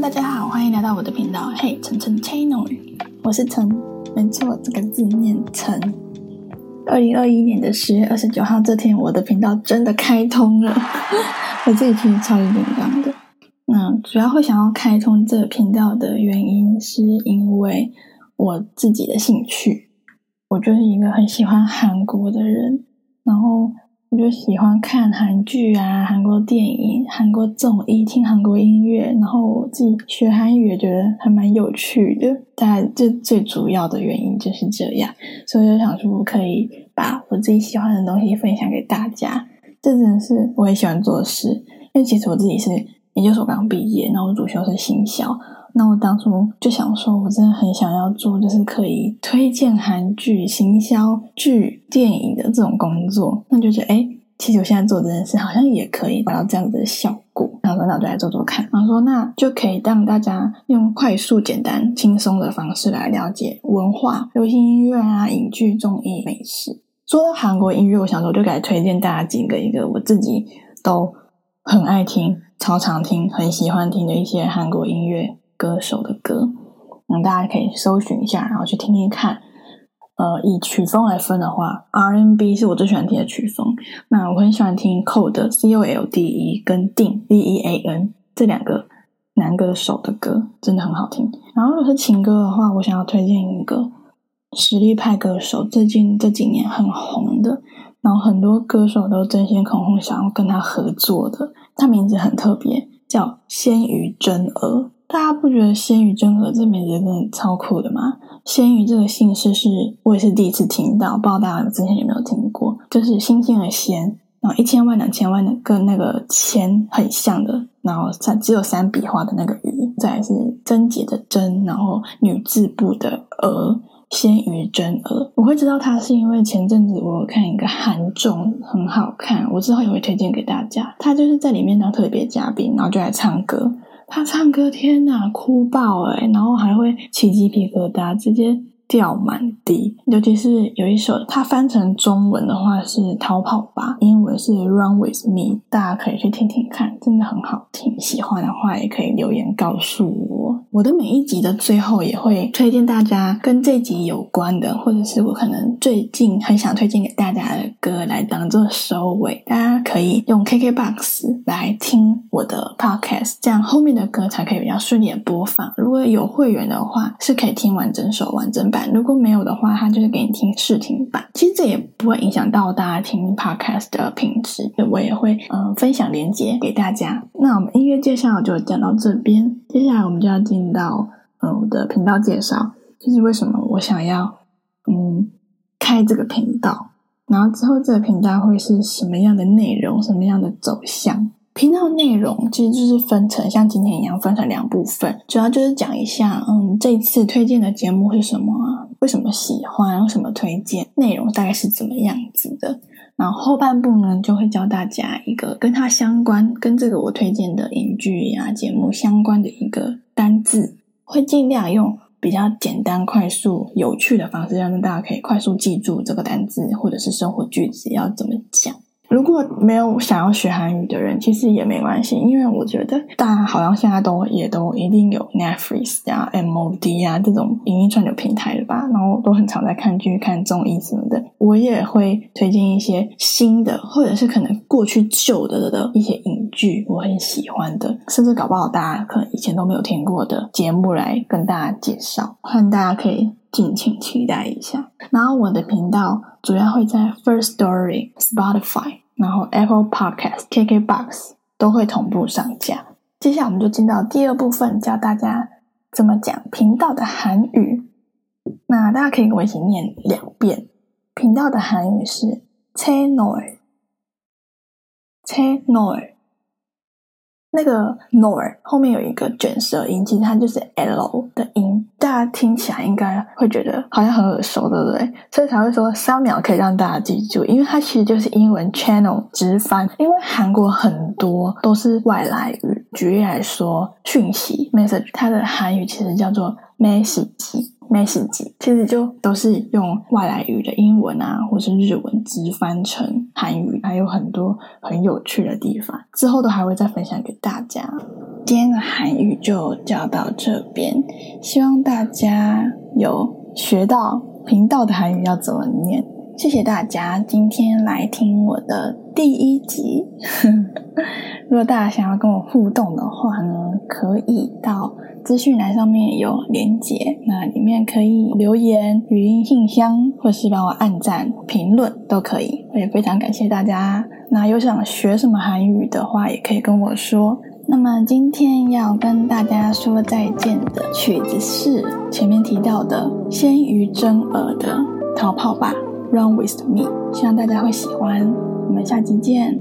大家好，欢迎来到我的频道，嘿，晨晨 channel，我是陈，没错，这个字念陈。二零二一年的十月二十九号这天，我的频道真的开通了，我自己其实超级紧张的。那主要会想要开通这个频道的原因，是因为我自己的兴趣，我就是一个很喜欢韩国的人，然后。我就喜欢看韩剧啊，韩国电影、韩国综艺，听韩国音乐，然后我自己学韩语也觉得还蛮有趣的。大概这最主要的原因就是这样，所以就想说可以把我自己喜欢的东西分享给大家。这真的是我也喜欢做的事，因为其实我自己是研究所刚毕业，然后我主修是行销。那我当初就想说，我真的很想要做，就是可以推荐韩剧、行销剧、电影的这种工作。那就觉得，哎，其实我现在做这件事好像也可以达到这样子的效果。然后说，那我就来做做看。然后说，那就可以让大家用快速、简单、轻松的方式来了解文化、流行音乐啊、影剧、综艺、美食。说到韩国音乐，我想说，我就该推荐大家几个一个我自己都很爱听、超常听、很喜欢听的一些韩国音乐。歌手的歌，嗯，大家可以搜寻一下，然后去听听看。呃，以曲风来分的话，R&B 是我最喜欢听的曲风。那我很喜欢听 Cold C O L D E 跟 Dean D E A N 这两个男歌手的歌，真的很好听。然后如果是情歌的话，我想要推荐一个实力派歌手，最近这几年很红的，然后很多歌手都争先恐后想要跟他合作的。他名字很特别，叫鲜鱼真娥。大家不觉得鲜鱼真和这名字真的超酷的吗？鲜鱼这个姓氏是我也是第一次听到，不知道大家之前有没有听过？就是星星的鲜，然后一千万两千万的跟那个千很像的，然后三只有三笔画的那个鱼，再是贞洁的贞，然后女字部的娥，鲜鱼真娥。我会知道他是因为前阵子我有看一个韩综很好看，我之后也会推荐给大家。他就是在里面当特别嘉宾，然后就来唱歌。他唱歌，天哪，哭爆哎！然后还会起鸡皮疙瘩，直接掉满地。尤其是有一首，他翻成中文的话是《逃跑吧》，英文是《Run with Me》，大家可以去听听看，真的很好听。喜欢的话也可以留言告诉我。我的每一集的最后也会推荐大家跟这集有关的，或者是我可能最近很想推荐给大家的歌来当做收尾。大家可以用 KKBOX 来听我的 Podcast，这样后面的歌才可以比较顺利的播放。如果有会员的话，是可以听完整首完整版；如果没有的话，它就是给你听试听版。其实这也不会影响到大家听 Podcast 的品质，我也会嗯分享链接给大家。那我们音乐介绍就讲到这边，接下来我们就要进。到嗯，我的频道介绍就是为什么我想要嗯开这个频道，然后之后这个频道会是什么样的内容，什么样的走向？频道内容其实就是分成像今天一样分成两部分，主要就是讲一下嗯这次推荐的节目是什么啊，为什么喜欢，为什么推荐，内容大概是怎么样子的。然后后半部呢就会教大家一个跟它相关、跟这个我推荐的影剧呀节目相关的一个。单字会尽量用比较简单、快速、有趣的方式，让大家可以快速记住这个单字或者是生活句子要怎么讲。如果没有想要学韩语的人，其实也没关系，因为我觉得大家好像现在都也都一定有 Netflix 啊、MOD 啊这种影音串流平台了吧，然后都很常在看剧、看综艺什么的。我也会推荐一些新的，或者是可能过去旧的的一些影剧，我很喜欢的，甚至搞不好大家可能以前都没有听过的节目来跟大家介绍，欢大家可以敬请期待一下。然后我的频道主要会在 First Story、Spotify。然后 Apple Podcast、KKBox 都会同步上架。接下来我们就进到第二部分，教大家怎么讲频道的韩语。那大家可以跟我一起念两遍。频道的韩语是 channel，channel。那个 nor 后面有一个卷舌音，其实它就是 l 的音，大家听起来应该会觉得好像很耳熟，对不对？所以才会说三秒可以让大家记住，因为它其实就是英文 channel 直翻。因为韩国很多都是外来语，举例来说，讯息 message 它的韩语其实叫做 message。message 其实就都是用外来语的英文啊，或是日文直翻成韩语，还有很多很有趣的地方，之后都还会再分享给大家。今天的韩语就教到这边，希望大家有学到频道的韩语要怎么念。谢谢大家今天来听我的第一集。如果大家想要跟我互动的话呢，可以到资讯栏上面有连结，那里面可以留言、语音信箱，或是帮我按赞、评论都可以。我也非常感谢大家。那有想学什么韩语的话，也可以跟我说。那么今天要跟大家说再见的曲子是前面提到的鲜于真儿的《逃跑吧》。Run with me，希望大家会喜欢。我们下期见。